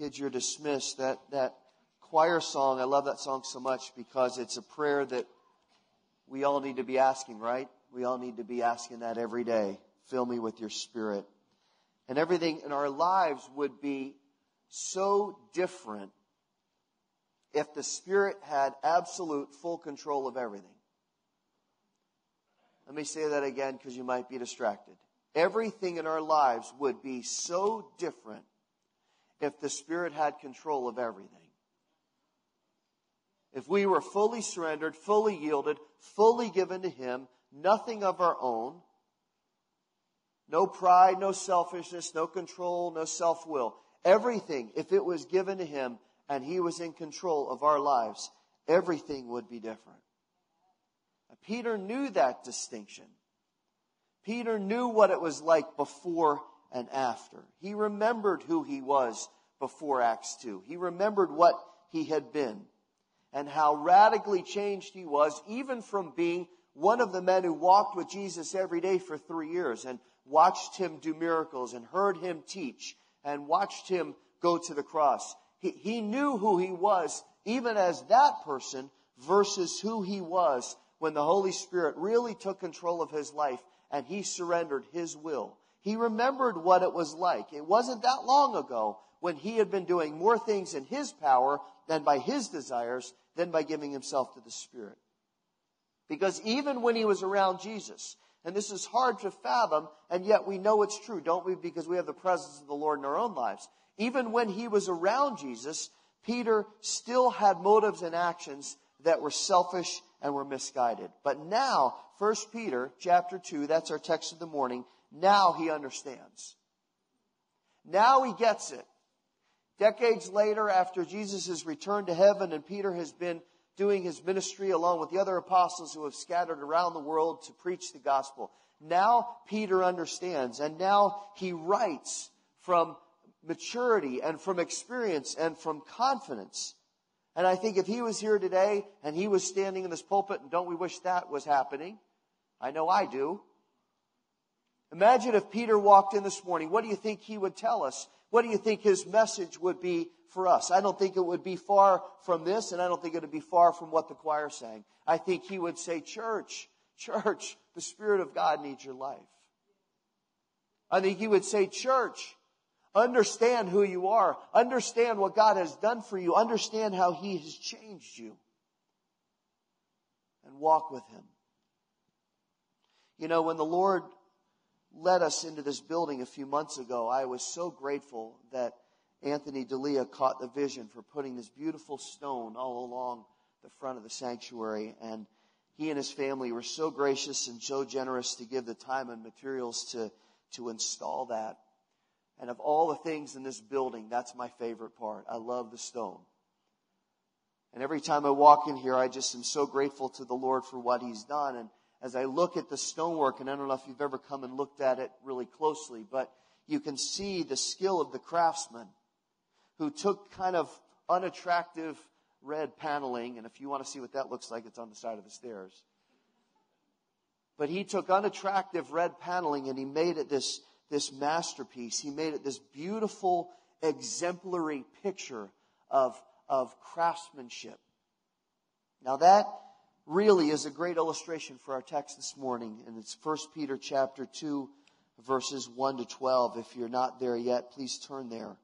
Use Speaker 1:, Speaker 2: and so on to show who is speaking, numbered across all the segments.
Speaker 1: kids, you're dismissed. That, that choir song, I love that song so much because it's a prayer that we all need to be asking, right? We all need to be asking that every day. Fill me with your spirit. And everything in our lives would be so different if the Spirit had absolute full control of everything. Let me say that again because you might be distracted. Everything in our lives would be so different if the Spirit had control of everything. If we were fully surrendered, fully yielded, fully given to Him, nothing of our own, no pride, no selfishness, no control, no self will. Everything, if it was given to Him and He was in control of our lives, everything would be different. Peter knew that distinction. Peter knew what it was like before and after. He remembered who he was before Acts 2. He remembered what he had been and how radically changed he was, even from being one of the men who walked with Jesus every day for three years and watched him do miracles and heard him teach and watched him go to the cross. He, he knew who he was, even as that person, versus who he was when the Holy Spirit really took control of his life and he surrendered his will. He remembered what it was like. It wasn't that long ago when he had been doing more things in his power than by his desires than by giving himself to the Spirit. Because even when he was around Jesus, and this is hard to fathom, and yet we know it's true, don't we? Because we have the presence of the Lord in our own lives. Even when he was around Jesus, Peter still had motives and actions that were selfish and were misguided. But now, 1 Peter chapter 2, that's our text of the morning, now he understands. Now he gets it. Decades later, after Jesus has returned to heaven and Peter has been doing his ministry along with the other apostles who have scattered around the world to preach the gospel, now Peter understands and now he writes from maturity and from experience and from confidence. And I think if he was here today and he was standing in this pulpit, and don't we wish that was happening? I know I do. Imagine if Peter walked in this morning. What do you think he would tell us? What do you think his message would be for us? I don't think it would be far from this, and I don't think it would be far from what the choir sang. I think he would say, Church, church, the Spirit of God needs your life. I think he would say, Church, understand who you are. Understand what God has done for you. Understand how he has changed you. And walk with him. You know, when the Lord led us into this building a few months ago, I was so grateful that Anthony D'Elia caught the vision for putting this beautiful stone all along the front of the sanctuary. And he and his family were so gracious and so generous to give the time and materials to, to install that. And of all the things in this building, that's my favorite part. I love the stone. And every time I walk in here, I just am so grateful to the Lord for what He's done. And as I look at the stonework, and I don't know if you've ever come and looked at it really closely, but you can see the skill of the craftsman who took kind of unattractive red paneling, and if you want to see what that looks like, it's on the side of the stairs. But he took unattractive red paneling and he made it this, this masterpiece. He made it this beautiful, exemplary picture of, of craftsmanship. Now that really is a great illustration for our text this morning, and it's 1 Peter chapter 2, verses 1 to 12. If you're not there yet, please turn there.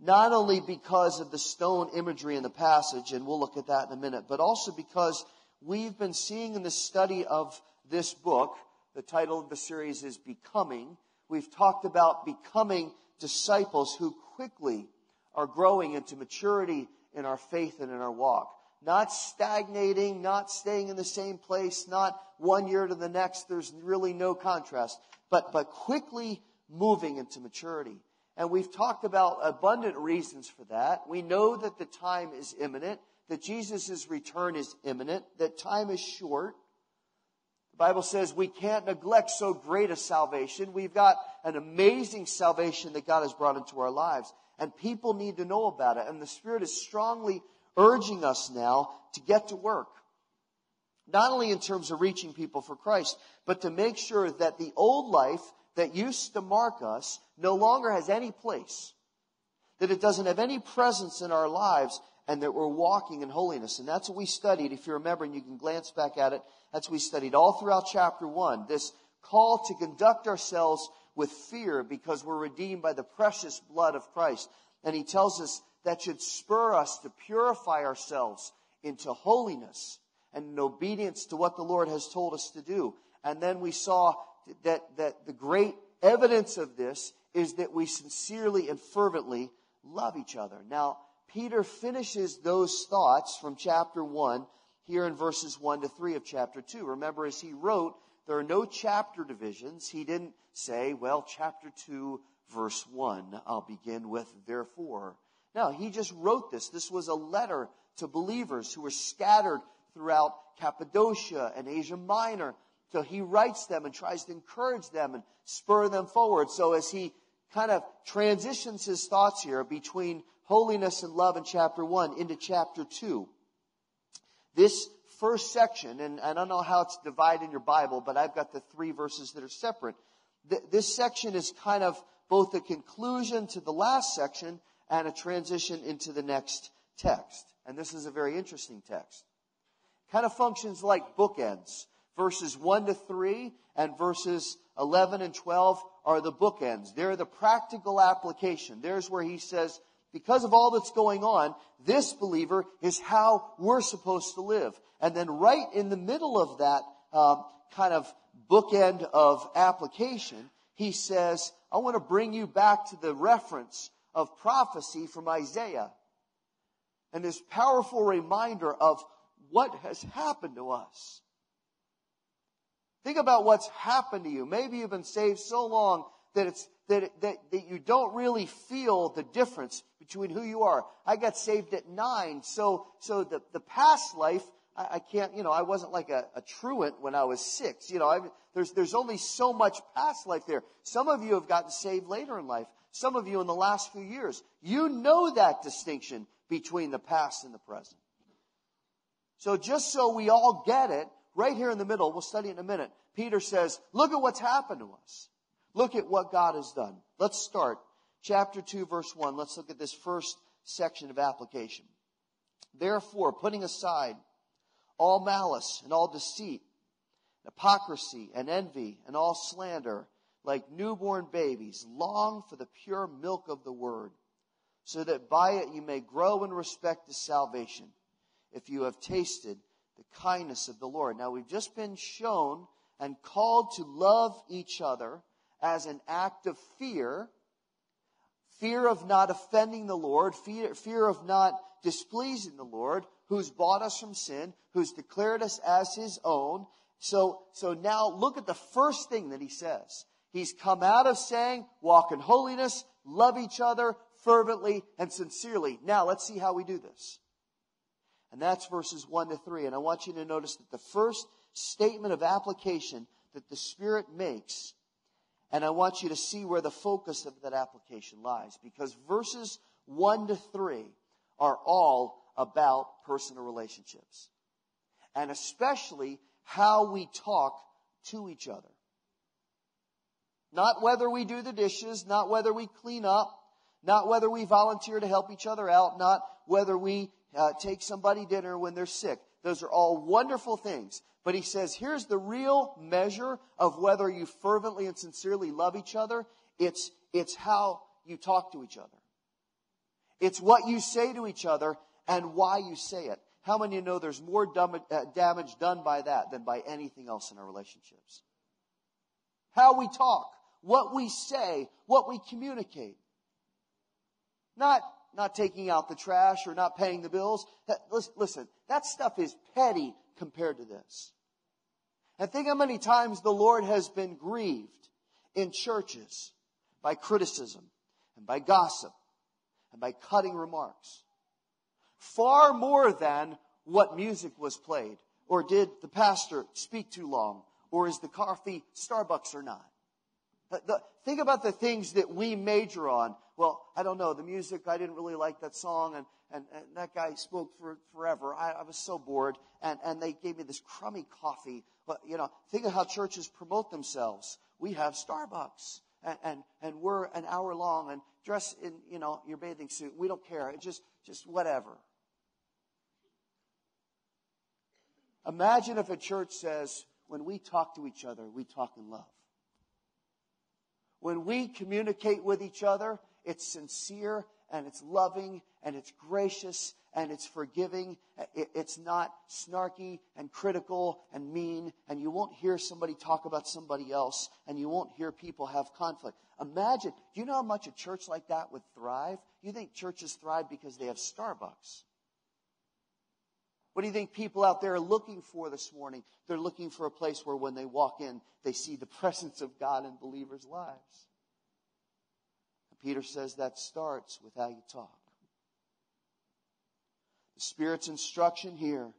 Speaker 1: Not only because of the stone imagery in the passage, and we'll look at that in a minute, but also because we've been seeing in the study of this book, the title of the series is Becoming. We've talked about becoming disciples who quickly are growing into maturity in our faith and in our walk not stagnating, not staying in the same place, not one year to the next. There's really no contrast, but, but quickly moving into maturity. And we've talked about abundant reasons for that. We know that the time is imminent, that Jesus' return is imminent, that time is short. The Bible says we can't neglect so great a salvation. We've got an amazing salvation that God has brought into our lives. And people need to know about it. And the Spirit is strongly urging us now to get to work. Not only in terms of reaching people for Christ, but to make sure that the old life that used to mark us no longer has any place. that it doesn't have any presence in our lives, and that we're walking in holiness. And that's what we studied, if you remember, and you can glance back at it. That's what we studied all throughout chapter one. This call to conduct ourselves with fear because we're redeemed by the precious blood of Christ. And he tells us that should spur us to purify ourselves into holiness and in obedience to what the Lord has told us to do. And then we saw that, that the great evidence of this is that we sincerely and fervently love each other. Now, Peter finishes those thoughts from chapter 1 here in verses 1 to 3 of chapter 2. Remember, as he wrote, there are no chapter divisions. He didn't say, well, chapter 2, verse 1, I'll begin with therefore. No, he just wrote this. This was a letter to believers who were scattered throughout Cappadocia and Asia Minor. So he writes them and tries to encourage them and spur them forward. So as he kind of transitions his thoughts here between holiness and love in chapter 1 into chapter 2, this first section, and I don't know how it's divided in your Bible, but I've got the three verses that are separate. This section is kind of both the conclusion to the last section and a transition into the next text. And this is a very interesting text. Kind of functions like bookends. Verses 1 to 3 and verses 11 and 12 are the bookends. They're the practical application. There's where he says, because of all that's going on, this believer is how we're supposed to live. And then right in the middle of that um, kind of bookend of application, he says, I want to bring you back to the reference of prophecy from Isaiah and this powerful reminder of what has happened to us. Think about what's happened to you. Maybe you've been saved so long that it's that, that, that you don't really feel the difference between who you are. I got saved at nine, so so the, the past life I, I can't, you know, I wasn't like a, a truant when I was six. You know, I, there's there's only so much past life there. Some of you have gotten saved later in life. Some of you in the last few years. You know that distinction between the past and the present. So just so we all get it, right here in the middle, we'll study it in a minute. Peter says, look at what's happened to us. Look at what God has done. Let's start. Chapter 2, verse 1. Let's look at this first section of application. Therefore, putting aside all malice and all deceit, hypocrisy and envy and all slander, like newborn babies, long for the pure milk of the word so that by it you may grow in respect to salvation, if you have tasted the kindness of the Lord. Now, we've just been shown and called to love each other as an act of fear fear of not offending the Lord, fear, fear of not displeasing the Lord, who's bought us from sin, who's declared us as his own. So, so now look at the first thing that he says. He's come out of saying, walk in holiness, love each other, fervently, and sincerely. Now, let's see how we do this. And that's verses 1 to 3. And I want you to notice that the first statement of application that the Spirit makes, and I want you to see where the focus of that application lies, because verses 1 to 3 are all about personal relationships. And especially how we talk to each other. Not whether we do the dishes, not whether we clean up, not whether we volunteer to help each other out, not whether we uh, take somebody dinner when they're sick. Those are all wonderful things. But he says, here's the real measure of whether you fervently and sincerely love each other. It's, it's how you talk to each other. It's what you say to each other and why you say it. How many you know there's more uh, damage done by that than by anything else in our relationships? How we talk, what we say, what we communicate. Not, not taking out the trash or not paying the bills. That, listen, that stuff is petty compared to this. And think how many times the Lord has been grieved in churches by criticism and by gossip and by cutting remarks. Far more than what music was played or did the pastor speak too long or is the coffee Starbucks or not. Think about the things that we major on. Well, I don't know, the music, I didn't really like that song, and, and, and that guy spoke for forever. I, I was so bored, and, and they gave me this crummy coffee. But, you know, think of how churches promote themselves. We have Starbucks, and, and, and we're an hour long, and dress in, you know, your bathing suit. We don't care. Just, just whatever. Imagine if a church says, when we talk to each other, we talk in love. When we communicate with each other, it's sincere and it's loving and it's gracious and it's forgiving. It's not snarky and critical and mean, and you won't hear somebody talk about somebody else, and you won't hear people have conflict. Imagine, do you know how much a church like that would thrive? You think churches thrive because they have Starbucks. What do you think people out there are looking for this morning? They're looking for a place where when they walk in, they see the presence of God in believers' lives. And Peter says that starts with how you talk. The Spirit's instruction here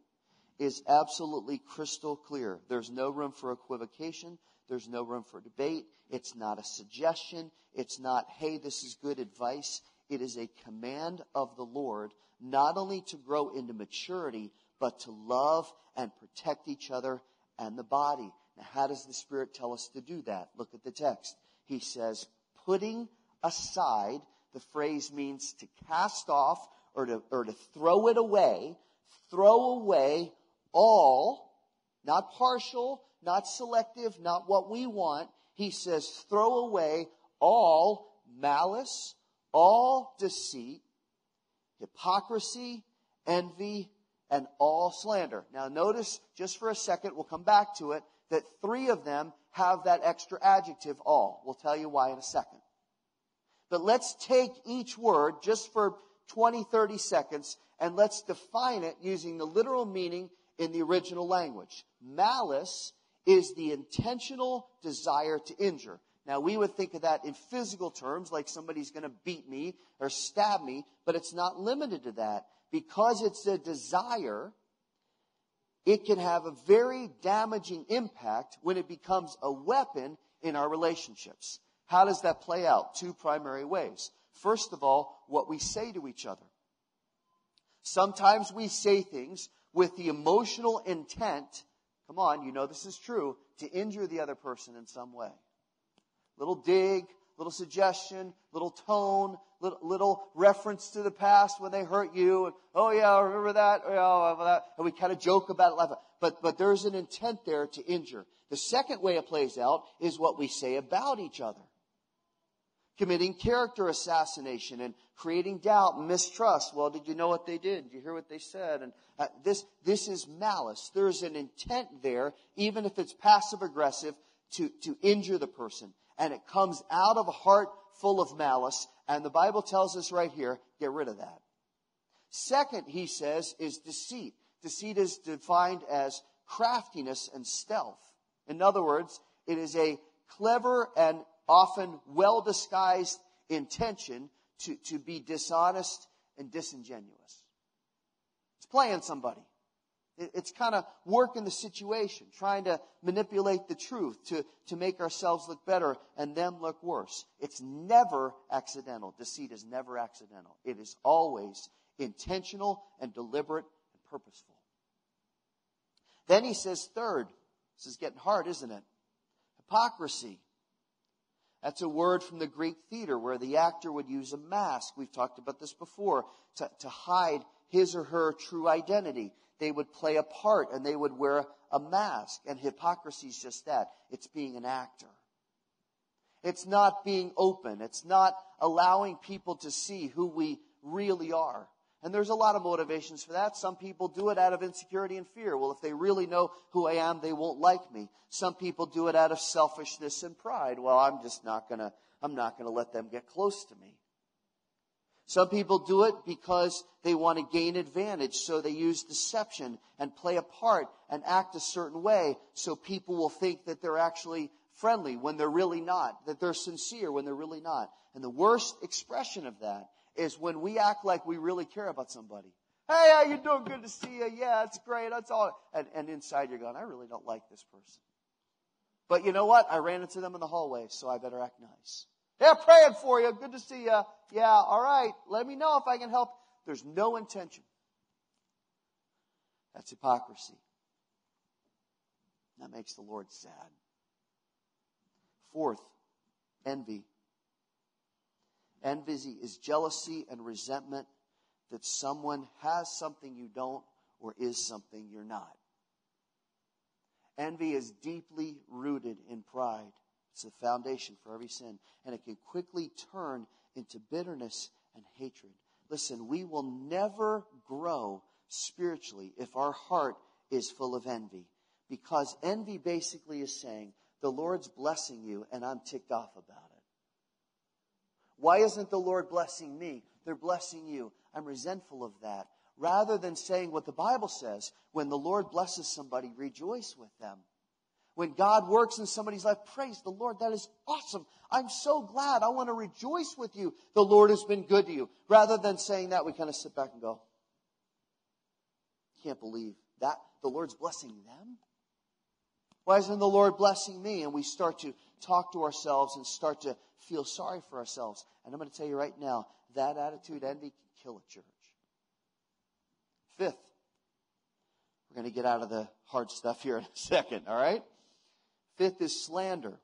Speaker 1: is absolutely crystal clear. There's no room for equivocation. There's no room for debate. It's not a suggestion. It's not, hey, this is good advice. It is a command of the Lord, not only to grow into maturity, but to love and protect each other and the body. Now, how does the Spirit tell us to do that? Look at the text. He says, putting aside, the phrase means to cast off or to, or to throw it away, throw away all, not partial, not selective, not what we want. He says, throw away all malice, all deceit, hypocrisy, envy, and all slander. Now notice, just for a second, we'll come back to it, that three of them have that extra adjective, all. We'll tell you why in a second. But let's take each word just for 20, 30 seconds and let's define it using the literal meaning in the original language. Malice is the intentional desire to injure. Now, we would think of that in physical terms, like somebody's going to beat me or stab me, but it's not limited to that. Because it's a desire, it can have a very damaging impact when it becomes a weapon in our relationships. How does that play out? Two primary ways. First of all, what we say to each other. Sometimes we say things with the emotional intent, come on, you know this is true, to injure the other person in some way. Little dig, little suggestion, little tone, little, little reference to the past when they hurt you. And, oh yeah, I remember that? Oh, yeah, that. And we kind of joke about it. But, but there's an intent there to injure. The second way it plays out is what we say about each other committing character assassination and creating doubt and mistrust. Well, did you know what they did? Did you hear what they said? And uh, this, this is malice. There's an intent there, even if it's passive aggressive, to, to injure the person. And it comes out of a heart full of malice. And the Bible tells us right here, get rid of that. Second, he says, is deceit. Deceit is defined as craftiness and stealth. In other words, it is a clever and often well disguised intention to, to be dishonest and disingenuous. It's playing somebody. It, it's kind of working the situation, trying to manipulate the truth to, to make ourselves look better and them look worse. It's never accidental. Deceit is never accidental. It is always intentional and deliberate and purposeful. Then he says, third, this is getting hard, isn't it? Hypocrisy. That's a word from the Greek theater where the actor would use a mask. We've talked about this before to, to hide his or her true identity. They would play a part and they would wear a mask. And hypocrisy is just that. It's being an actor. It's not being open. It's not allowing people to see who we really are. And there's a lot of motivations for that. Some people do it out of insecurity and fear. Well, if they really know who I am, they won't like me. Some people do it out of selfishness and pride. Well, I'm just not gonna, I'm not gonna let them get close to me. Some people do it because they want to gain advantage, so they use deception and play a part and act a certain way so people will think that they're actually friendly when they're really not, that they're sincere when they're really not. And the worst expression of that is when we act like we really care about somebody. Hey, how you doing? Good to see you. Yeah, it's great. That's all. And, and inside you're going, I really don't like this person. But you know what? I ran into them in the hallway, so I better act nice. Yeah, praying for you. Good to see you. Yeah, all right. Let me know if I can help. There's no intention. That's hypocrisy. That makes the Lord sad. Fourth, envy. Envy is jealousy and resentment that someone has something you don't or is something you're not. Envy is deeply rooted in pride. It's the foundation for every sin. And it can quickly turn into bitterness and hatred. Listen, we will never grow spiritually if our heart is full of envy. Because envy basically is saying, the Lord's blessing you and I'm ticked off about it. Why isn't the Lord blessing me? They're blessing you. I'm resentful of that. Rather than saying what the Bible says, when the Lord blesses somebody, rejoice with them. When God works in somebody's life, praise the Lord. That is awesome. I'm so glad. I want to rejoice with you. The Lord has been good to you. Rather than saying that, we kind of sit back and go, can't believe that the Lord's blessing them. Why isn't the Lord blessing me? And we start to talk to ourselves and start to feel sorry for ourselves. And I'm going to tell you right now, that attitude, envy, can kill a church. Fifth, we're going to get out of the hard stuff here in a second, all right? Fifth is slander.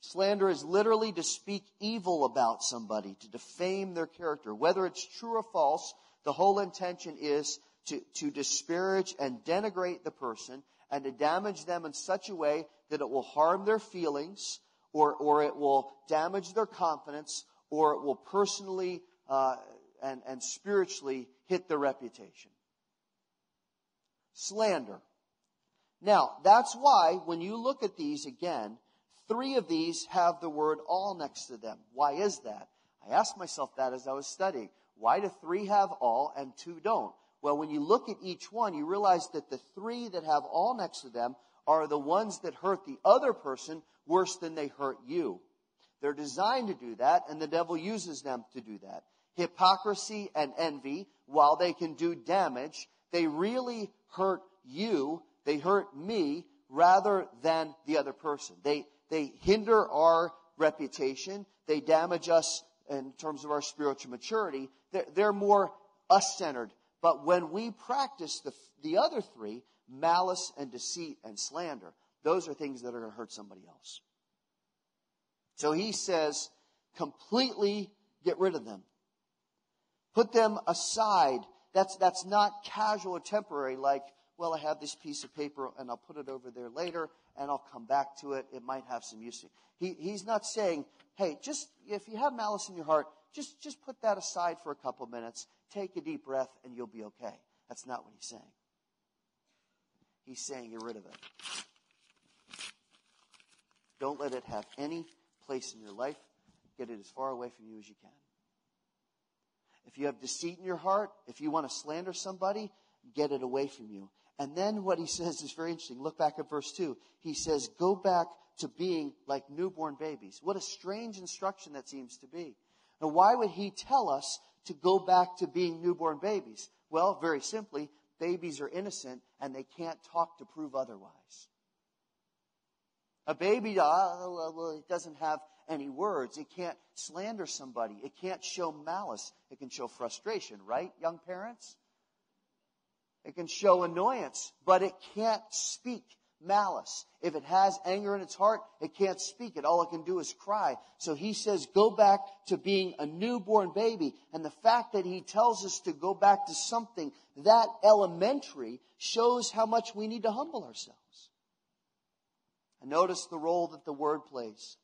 Speaker 1: Slander is literally to speak evil about somebody, to defame their character. Whether it's true or false, the whole intention is to, to disparage and denigrate the person and to damage them in such a way that it will harm their feelings or, or it will damage their confidence or it will personally uh, and, and spiritually hit their reputation. Slander. Now, that's why when you look at these again, three of these have the word all next to them. Why is that? I asked myself that as I was studying. Why do three have all and two don't? Well, when you look at each one, you realize that the three that have all next to them are the ones that hurt the other person worse than they hurt you. They're designed to do that, and the devil uses them to do that. Hypocrisy and envy, while they can do damage, they really hurt you, they hurt me, rather than the other person. They, they hinder our reputation, they damage us in terms of our spiritual maturity. They're, they're more us centered. But when we practice the, the other three, malice and deceit and slander, those are things that are going to hurt somebody else. So he says, completely get rid of them. Put them aside. That's, that's not casual or temporary, like, well, I have this piece of paper and I'll put it over there later and I'll come back to it. It might have some use. He, he's not saying, hey, just, if you have malice in your heart, just, just put that aside for a couple minutes. Take a deep breath and you'll be okay. That's not what he's saying. He's saying get rid of it. Don't let it have any place in your life. Get it as far away from you as you can. If you have deceit in your heart, if you want to slander somebody, get it away from you. And then what he says is very interesting. Look back at verse 2. He says, Go back to being like newborn babies. What a strange instruction that seems to be. Now, why would he tell us to go back to being newborn babies? Well, very simply, babies are innocent and they can't talk to prove otherwise. A baby, uh, doesn't have any words. It can't slander somebody. It can't show malice. It can show frustration, right, young parents? It can show annoyance, but it can't speak malice. If it has anger in its heart, it can't speak it. All it can do is cry. So he says, go back to being a newborn baby. And the fact that he tells us to go back to something that elementary shows how much we need to humble ourselves. And notice the role that the word plays.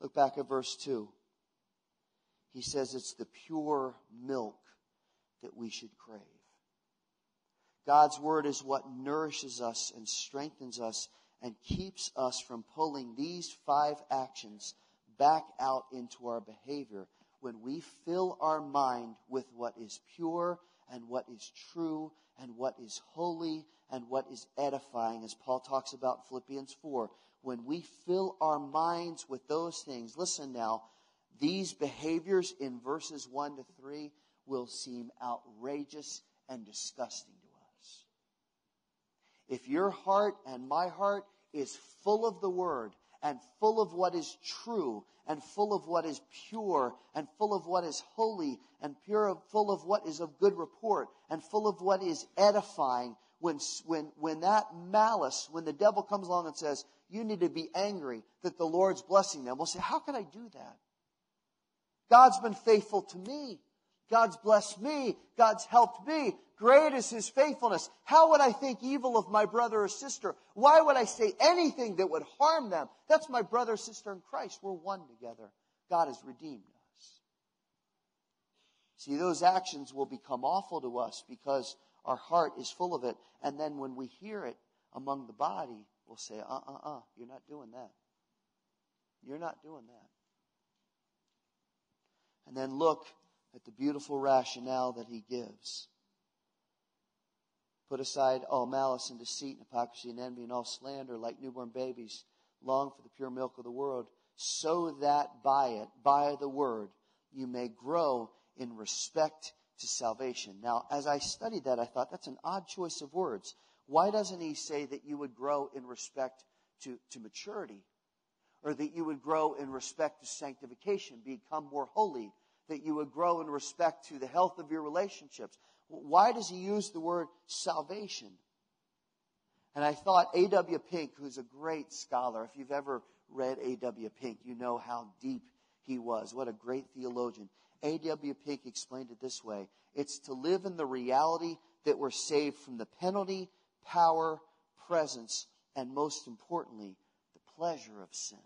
Speaker 1: Look back at verse 2. He says it's the pure milk that we should crave. God's word is what nourishes us and strengthens us and keeps us from pulling these five actions back out into our behavior when we fill our mind with what is pure and what is true and what is holy and what is edifying, as Paul talks about in Philippians 4. When we fill our minds with those things, listen now, these behaviors in verses 1 to 3 will seem outrageous and disgusting if your heart and my heart is full of the Word and full of what is true and full of what is pure and full of what is holy and pure, full of what is of good report and full of what is edifying, when, when, when that malice, when the devil comes along and says, you need to be angry that the Lord's blessing them, we'll say, how can I do that? God's been faithful to me. God's blessed me. God's helped me. Great is his faithfulness. How would I think evil of my brother or sister? Why would I say anything that would harm them? That's my brother or sister in Christ. We're one together. God has redeemed us. See, those actions will become awful to us because our heart is full of it. And then when we hear it among the body, we'll say, uh uh uh, you're not doing that. You're not doing that. And then look at the beautiful rationale that he gives. Put aside all malice and deceit and hypocrisy and envy and all slander like newborn babies. Long for the pure milk of the world, so that by it, by the word, you may grow in respect to salvation. Now, as I studied that, I thought that's an odd choice of words. Why doesn't he say that you would grow in respect to, to maturity? Or that you would grow in respect to sanctification, become more holy, that you would grow in respect to the health of your relationships. Why does he use the word salvation? And I thought A.W. Pink, who's a great scholar, if you've ever read A.W. Pink, you know how deep he was. What a great theologian. A.W. Pink explained it this way it's to live in the reality that we're saved from the penalty, power, presence, and most importantly, the pleasure of sin.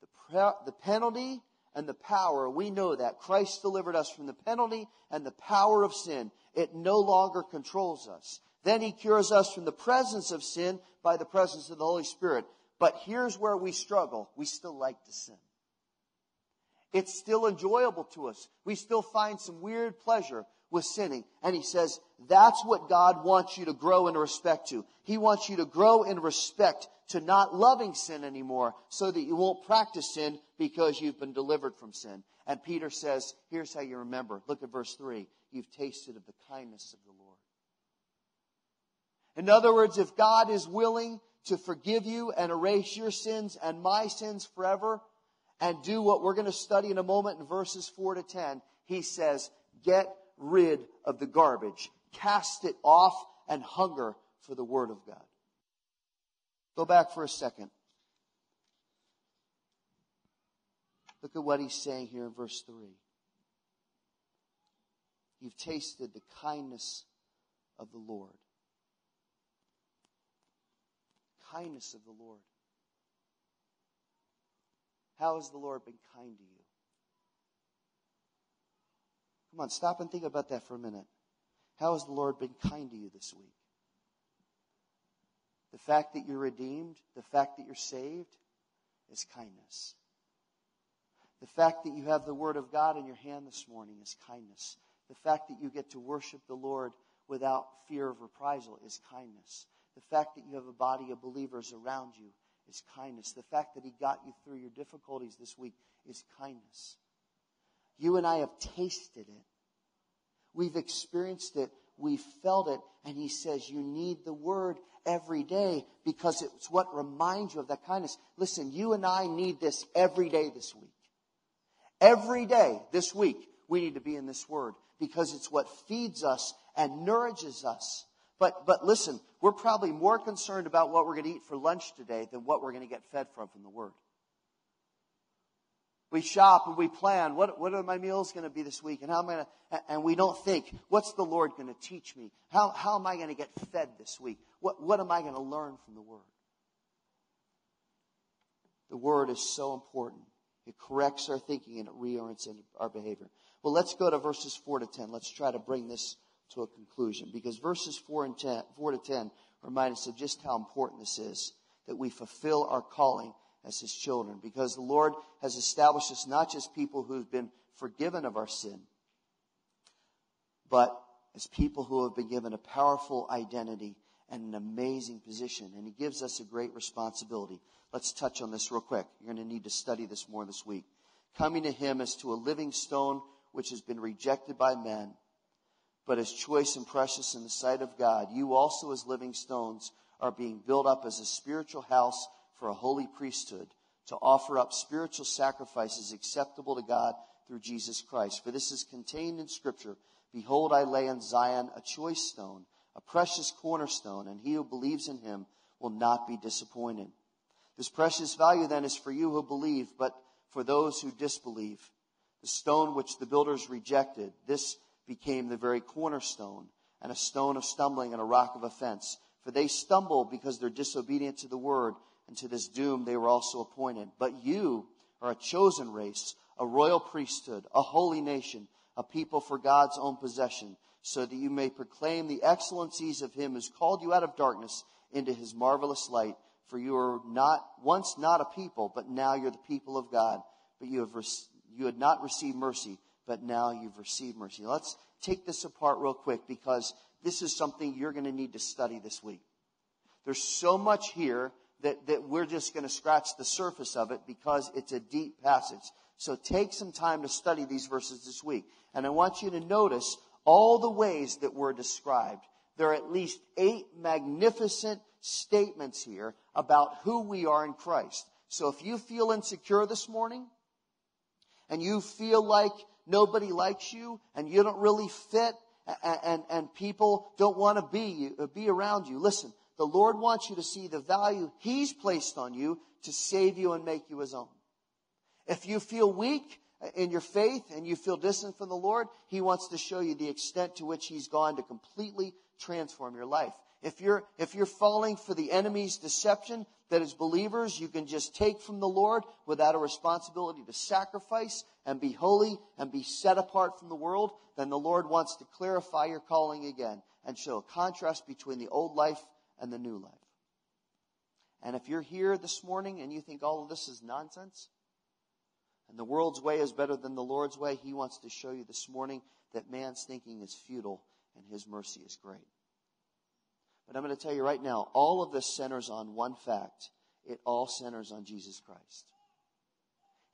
Speaker 1: the the penalty and the power, we know that. Christ delivered us from the penalty and the power of sin. It no longer controls us. Then he cures us from the presence of sin by the presence of the Holy Spirit. But here's where we struggle. We still like to sin. It's still enjoyable to us. We still find some weird pleasure with sinning. And he says, that's what God wants you to grow in respect to. He wants you to grow in respect to not loving sin anymore so that you won't practice sin because you've been delivered from sin. And Peter says, here's how you remember. Look at verse 3. You've tasted of the kindness of the Lord. In other words, if God is willing to forgive you and erase your sins and my sins forever and do what we're going to study in a moment in verses 4 to 10, he says, get rid of the garbage. Cast it off and hunger for the Word of God. Go back for a second. Look at what he's saying here in verse 3. You've tasted the kindness of the Lord. Kindness of the Lord. How has the Lord been kind to you? Come on, stop and think about that for a minute. How has the Lord been kind to you this week? The fact that you're redeemed, the fact that you're saved, is kindness. The fact that you have the Word of God in your hand this morning is kindness. The fact that you get to worship the Lord without fear of reprisal is kindness. The fact that you have a body of believers around you is kindness. The fact that He got you through your difficulties this week is kindness. You and I have tasted it. We've experienced it. We've felt it. And he says, you need the word every day because it's what reminds you of that kindness. Listen, you and I need this every day this week. Every day this week, we need to be in this word because it's what feeds us and nourishes us. But, but listen, we're probably more concerned about what we're going to eat for lunch today than what we're going to get fed from from the word. We shop and we plan. What, what are my meals going to be this week? And how am I going to, and we don't think, what's the Lord going to teach me? How, how am I going to get fed this week? What, what am I going to learn from the Word? The Word is so important. It corrects our thinking and it reorients our behavior. Well, let's go to verses 4 to 10. Let's try to bring this to a conclusion because verses 4 and 10, 4 to 10 remind us of just how important this is that we fulfill our calling as his children because the Lord has established us not just people who've been forgiven of our sin, but as people who have been given a powerful identity and an amazing position. And he gives us a great responsibility. Let's touch on this real quick. You're going to need to study this more this week. Coming to him as to a living stone which has been rejected by men, but as choice and precious in the sight of God. You also, as living stones, are being built up as a spiritual house for a holy priesthood to offer up spiritual sacrifices acceptable to God through Jesus Christ. For this is contained in Scripture. Behold, I lay in Zion a choice stone, a precious cornerstone, and he who believes in him will not be disappointed. This precious value then is for you who believe, but for those who disbelieve. The stone which the builders rejected, this became the very cornerstone, and a stone of stumbling and a rock of offense. For they stumble because they're disobedient to the word, and to this doom they were also appointed. But you are a chosen race, a royal priesthood, a holy nation, a people for God's own possession, so that you may proclaim the excellencies of him who's called you out of darkness into his marvelous light. For you were not once not a people, but now you're the people of God. But you have you had not received mercy, but now you've received mercy. Let's take this apart real quick because this is something you're going to need to study this week. There's so much here that, that we're just going to scratch the surface of it because it's a deep passage. So take some time to study these verses this week. And I want you to notice all the ways that were described. There are at least eight magnificent statements here about who we are in Christ. So if you feel insecure this morning and you feel like nobody likes you and you don't really fit and, and, and people don't want to be, be around you, listen, the Lord wants you to see the value He's placed on you to save you and make you His own. If you feel weak in your faith and you feel distant from the Lord, He wants to show you the extent to which He's gone to completely transform your life. If you're, if you're falling for the enemy's deception, that as believers you can just take from the Lord without a responsibility to sacrifice and be holy and be set apart from the world, then the Lord wants to clarify your calling again and show a contrast between the old life and the new life. And if you're here this morning and you think all of this is nonsense, and the world's way is better than the Lord's way, He wants to show you this morning that man's thinking is futile and His mercy is great. But I'm going to tell you right now, all of this centers on one fact. It all centers on Jesus Christ.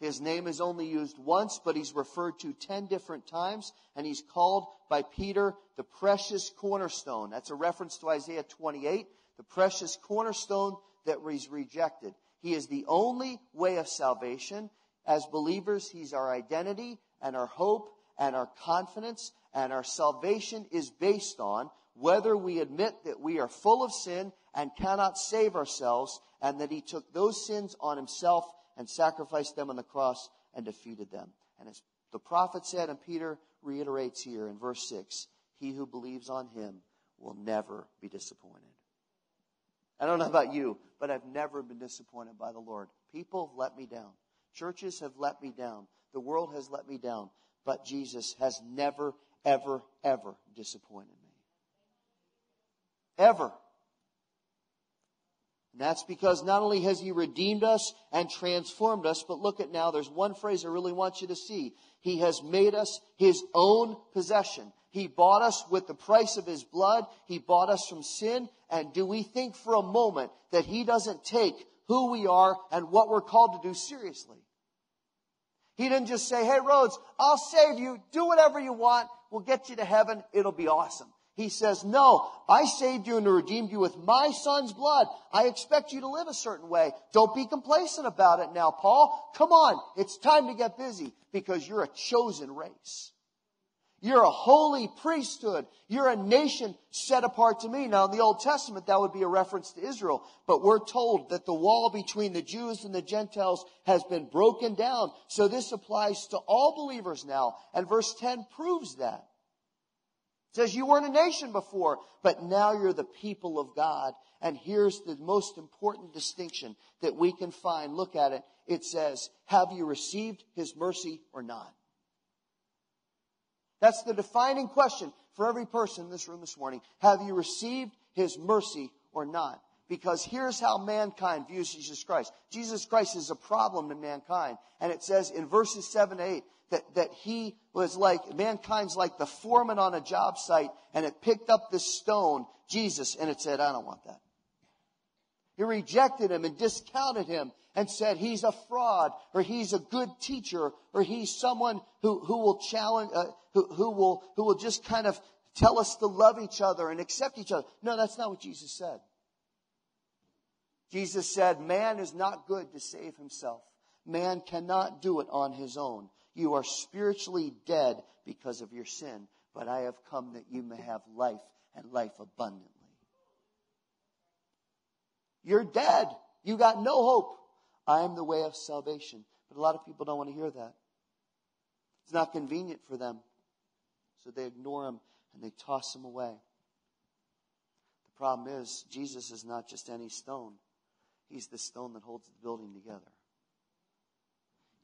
Speaker 1: His name is only used once, but he's referred to ten different times, and he's called by Peter the precious cornerstone. That's a reference to Isaiah 28, the precious cornerstone that was rejected. He is the only way of salvation. As believers, he's our identity and our hope and our confidence, and our salvation is based on whether we admit that we are full of sin and cannot save ourselves, and that he took those sins on himself and sacrificed them on the cross and defeated them. And as the prophet said, and Peter reiterates here in verse 6, he who believes on him will never be disappointed. I don't know about you, but I've never been disappointed by the Lord. People have let me down. Churches have let me down. The world has let me down. But Jesus has never, ever, ever disappointed me. Ever. And that's because not only has He redeemed us and transformed us, but look at now, there's one phrase I really want you to see. He has made us His own possession. He bought us with the price of His blood. He bought us from sin. And do we think for a moment that He doesn't take who we are and what we're called to do seriously? He didn't just say, Hey, Rhodes, I'll save you. Do whatever you want. We'll get you to heaven. It'll be awesome. He says, no, I saved you and redeemed you with my son's blood. I expect you to live a certain way. Don't be complacent about it now, Paul. Come on. It's time to get busy because you're a chosen race. You're a holy priesthood. You're a nation set apart to me. Now, in the Old Testament, that would be a reference to Israel. But we're told that the wall between the Jews and the Gentiles has been broken down. So this applies to all believers now. And verse 10 proves that says you weren't a nation before, but now you're the people of God. And here's the most important distinction that we can find. Look at it. It says, have you received his mercy or not? That's the defining question for every person in this room this morning. Have you received his mercy or not? Because here's how mankind views Jesus Christ. Jesus Christ is a problem to mankind. And it says in verses 7 to 8 that, that he was like, mankind's like the foreman on a job site and it picked up this stone, Jesus, and it said, I don't want that. He rejected him and discounted him and said he's a fraud or he's a good teacher or he's someone who, who will challenge, uh, who, who will, who will just kind of tell us to love each other and accept each other. No, that's not what Jesus said. Jesus said, man is not good to save himself. Man cannot do it on his own. You are spiritually dead because of your sin, but I have come that you may have life and life abundantly. You're dead. You got no hope. I am the way of salvation. But a lot of people don't want to hear that. It's not convenient for them. So they ignore him and they toss him away. The problem is, Jesus is not just any stone, he's the stone that holds the building together.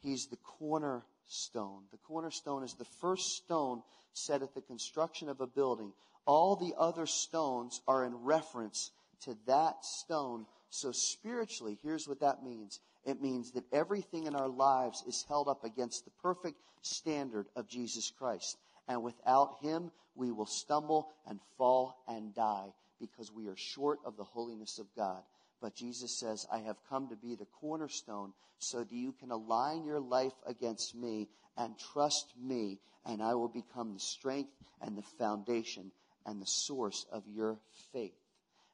Speaker 1: He's the cornerstone. The cornerstone is the first stone set at the construction of a building. All the other stones are in reference to that stone. So spiritually, here's what that means. It means that everything in our lives is held up against the perfect standard of Jesus Christ. And without Him, we will stumble and fall and die because we are short of the holiness of God. But Jesus says, I have come to be the cornerstone so that you can align your life against me and trust me, and I will become the strength and the foundation and the source of your faith.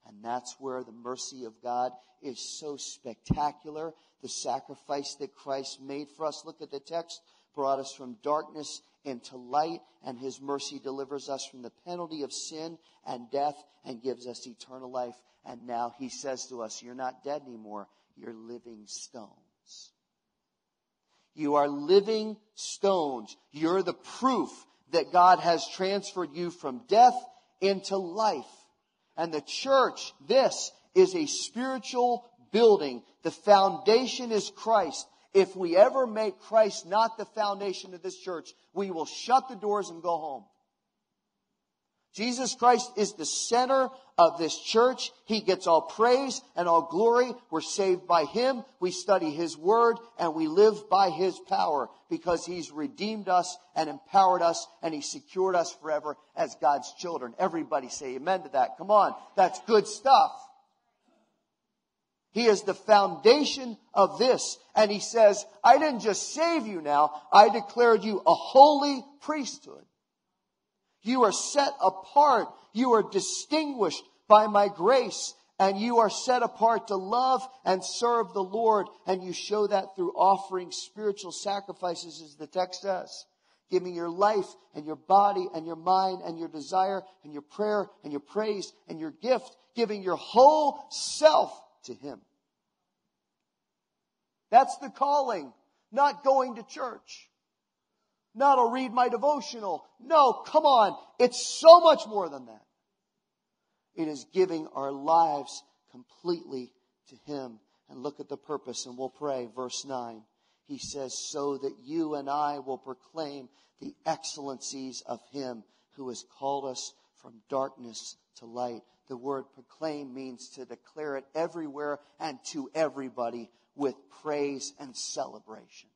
Speaker 1: And that's where the mercy of God is so spectacular. The sacrifice that Christ made for us. Look at the text. Brought us from darkness into light, and his mercy delivers us from the penalty of sin and death and gives us eternal life. And now he says to us, You're not dead anymore, you're living stones. You are living stones. You're the proof that God has transferred you from death into life. And the church, this is a spiritual building. The foundation is Christ. If we ever make Christ not the foundation of this church, we will shut the doors and go home. Jesus Christ is the center of this church. He gets all praise and all glory. We're saved by Him. We study His Word and we live by His power because He's redeemed us and empowered us and He secured us forever as God's children. Everybody say amen to that. Come on. That's good stuff. He is the foundation of this. And He says, I didn't just save you now. I declared you a holy priesthood. You are set apart. You are distinguished by my grace and you are set apart to love and serve the Lord. And you show that through offering spiritual sacrifices as the text says. Giving your life and your body and your mind and your desire and your prayer and your praise and your gift. Giving your whole self to Him. That's the calling, not going to church. Not I'll read my devotional. No, come on. It's so much more than that. It is giving our lives completely to Him. And look at the purpose, and we'll pray. Verse 9. He says, So that you and I will proclaim the excellencies of Him who has called us from darkness to light. The word proclaim means to declare it everywhere and to everybody with praise and celebration.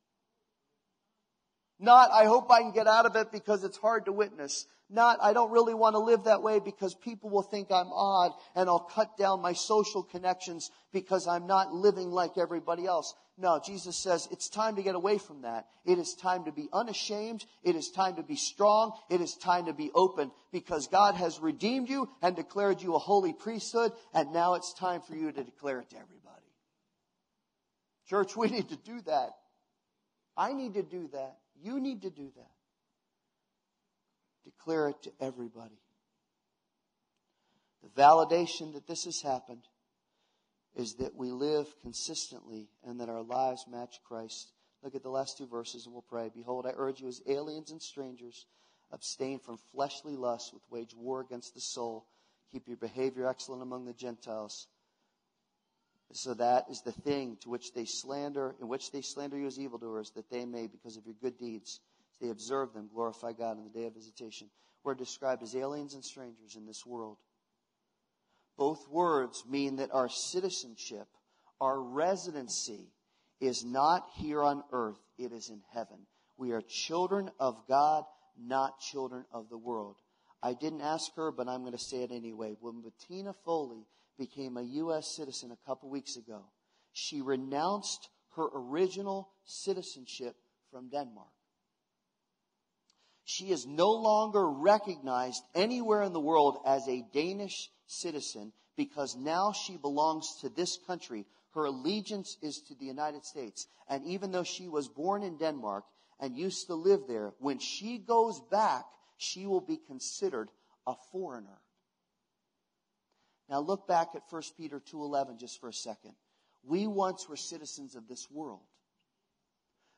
Speaker 1: Not, I hope I can get out of it because it's hard to witness. Not, I don't really want to live that way because people will think I'm odd and I'll cut down my social connections because I'm not living like everybody else. No, Jesus says it's time to get away from that. It is time to be unashamed. It is time to be strong. It is time to be open because God has redeemed you and declared you a holy priesthood and now it's time for you to declare it to everybody. Church, we need to do that. I need to do that. You need to do that. Declare it to everybody. The validation that this has happened is that we live consistently and that our lives match Christ. Look at the last two verses and we'll pray. Behold, I urge you as aliens and strangers, abstain from fleshly lusts which wage war against the soul. Keep your behavior excellent among the Gentiles. So that is the thing to which they slander, in which they slander you as evildoers, that they may, because of your good deeds, they observe them, glorify God in the day of visitation. We're described as aliens and strangers in this world. Both words mean that our citizenship, our residency, is not here on earth, it is in heaven. We are children of God, not children of the world. I didn't ask her, but I'm going to say it anyway. When Bettina Foley became a U.S. citizen a couple weeks ago, she renounced her original citizenship from Denmark. She is no longer recognized anywhere in the world as a Danish citizen because now she belongs to this country. Her allegiance is to the United States. And even though she was born in Denmark and used to live there, when she goes back, she will be considered a foreigner. Now look back at 1 Peter 2:11 just for a second. We once were citizens of this world.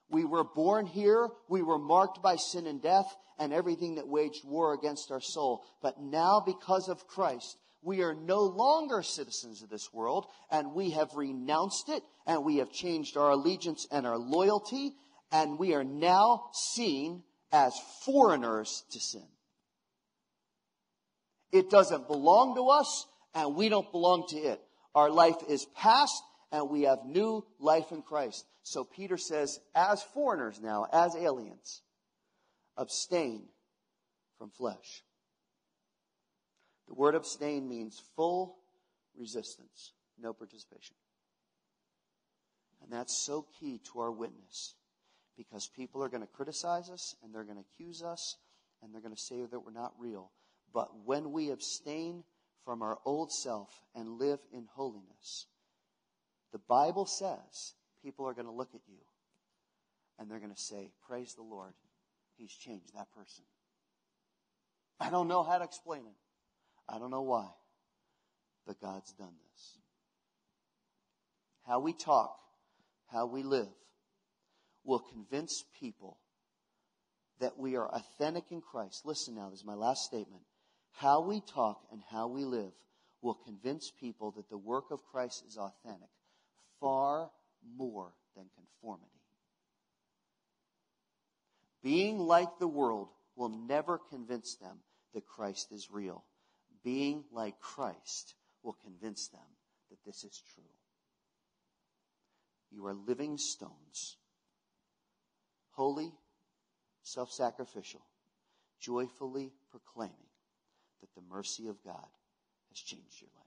Speaker 1: We were born here. We were marked by sin and death and everything that waged war against our soul. But now, because of Christ, we are no longer citizens of this world and we have renounced it and we have changed our allegiance and our loyalty and we are now seen as foreigners to sin. It doesn't belong to us and we don't belong to it. Our life is past and we have new life in Christ. So Peter says, as foreigners now, as aliens, abstain from flesh. The word abstain means full resistance, no participation. And that's so key to our witness because people are going to criticize us and they're going to accuse us and they're going to say that we're not real. But when we abstain from our old self and live in holiness, the Bible says people are going to look at you and they're going to say, Praise the Lord, He's changed that person. I don't know how to explain it. I don't know why, but God's done this. How we talk, how we live, will convince people that we are authentic in Christ. Listen now, this is my last statement. How we talk and how we live will convince people that the work of Christ is authentic far more than conformity. Being like the world will never convince them that Christ is real. Being like Christ will convince them that this is true. You are living stones, holy, self sacrificial, joyfully proclaiming that the mercy of God has changed your life.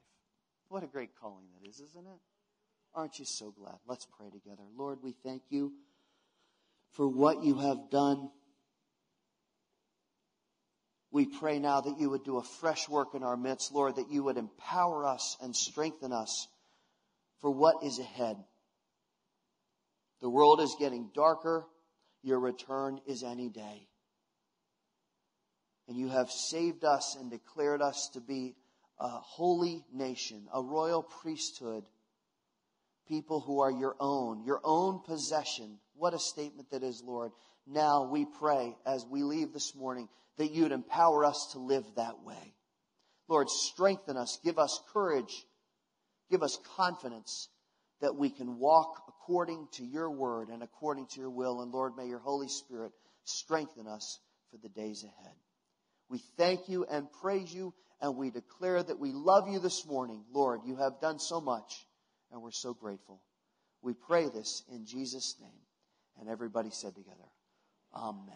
Speaker 1: What a great calling that is, isn't it? Aren't you so glad? Let's pray together. Lord, we thank you for what you have done. We pray now that you would do a fresh work in our midst, Lord, that you would empower us and strengthen us for what is ahead. The world is getting darker. Your return is any day. And you have saved us and declared us to be a holy nation, a royal priesthood, people who are your own, your own possession. What a statement that is, Lord. Now we pray as we leave this morning that you'd empower us to live that way. Lord, strengthen us, give us courage, give us confidence that we can walk according to your word and according to your will. And Lord, may your Holy Spirit strengthen us for the days ahead. We thank you and praise you, and we declare that we love you this morning. Lord, you have done so much and we're so grateful. We pray this in Jesus' name. And everybody said together, Amen.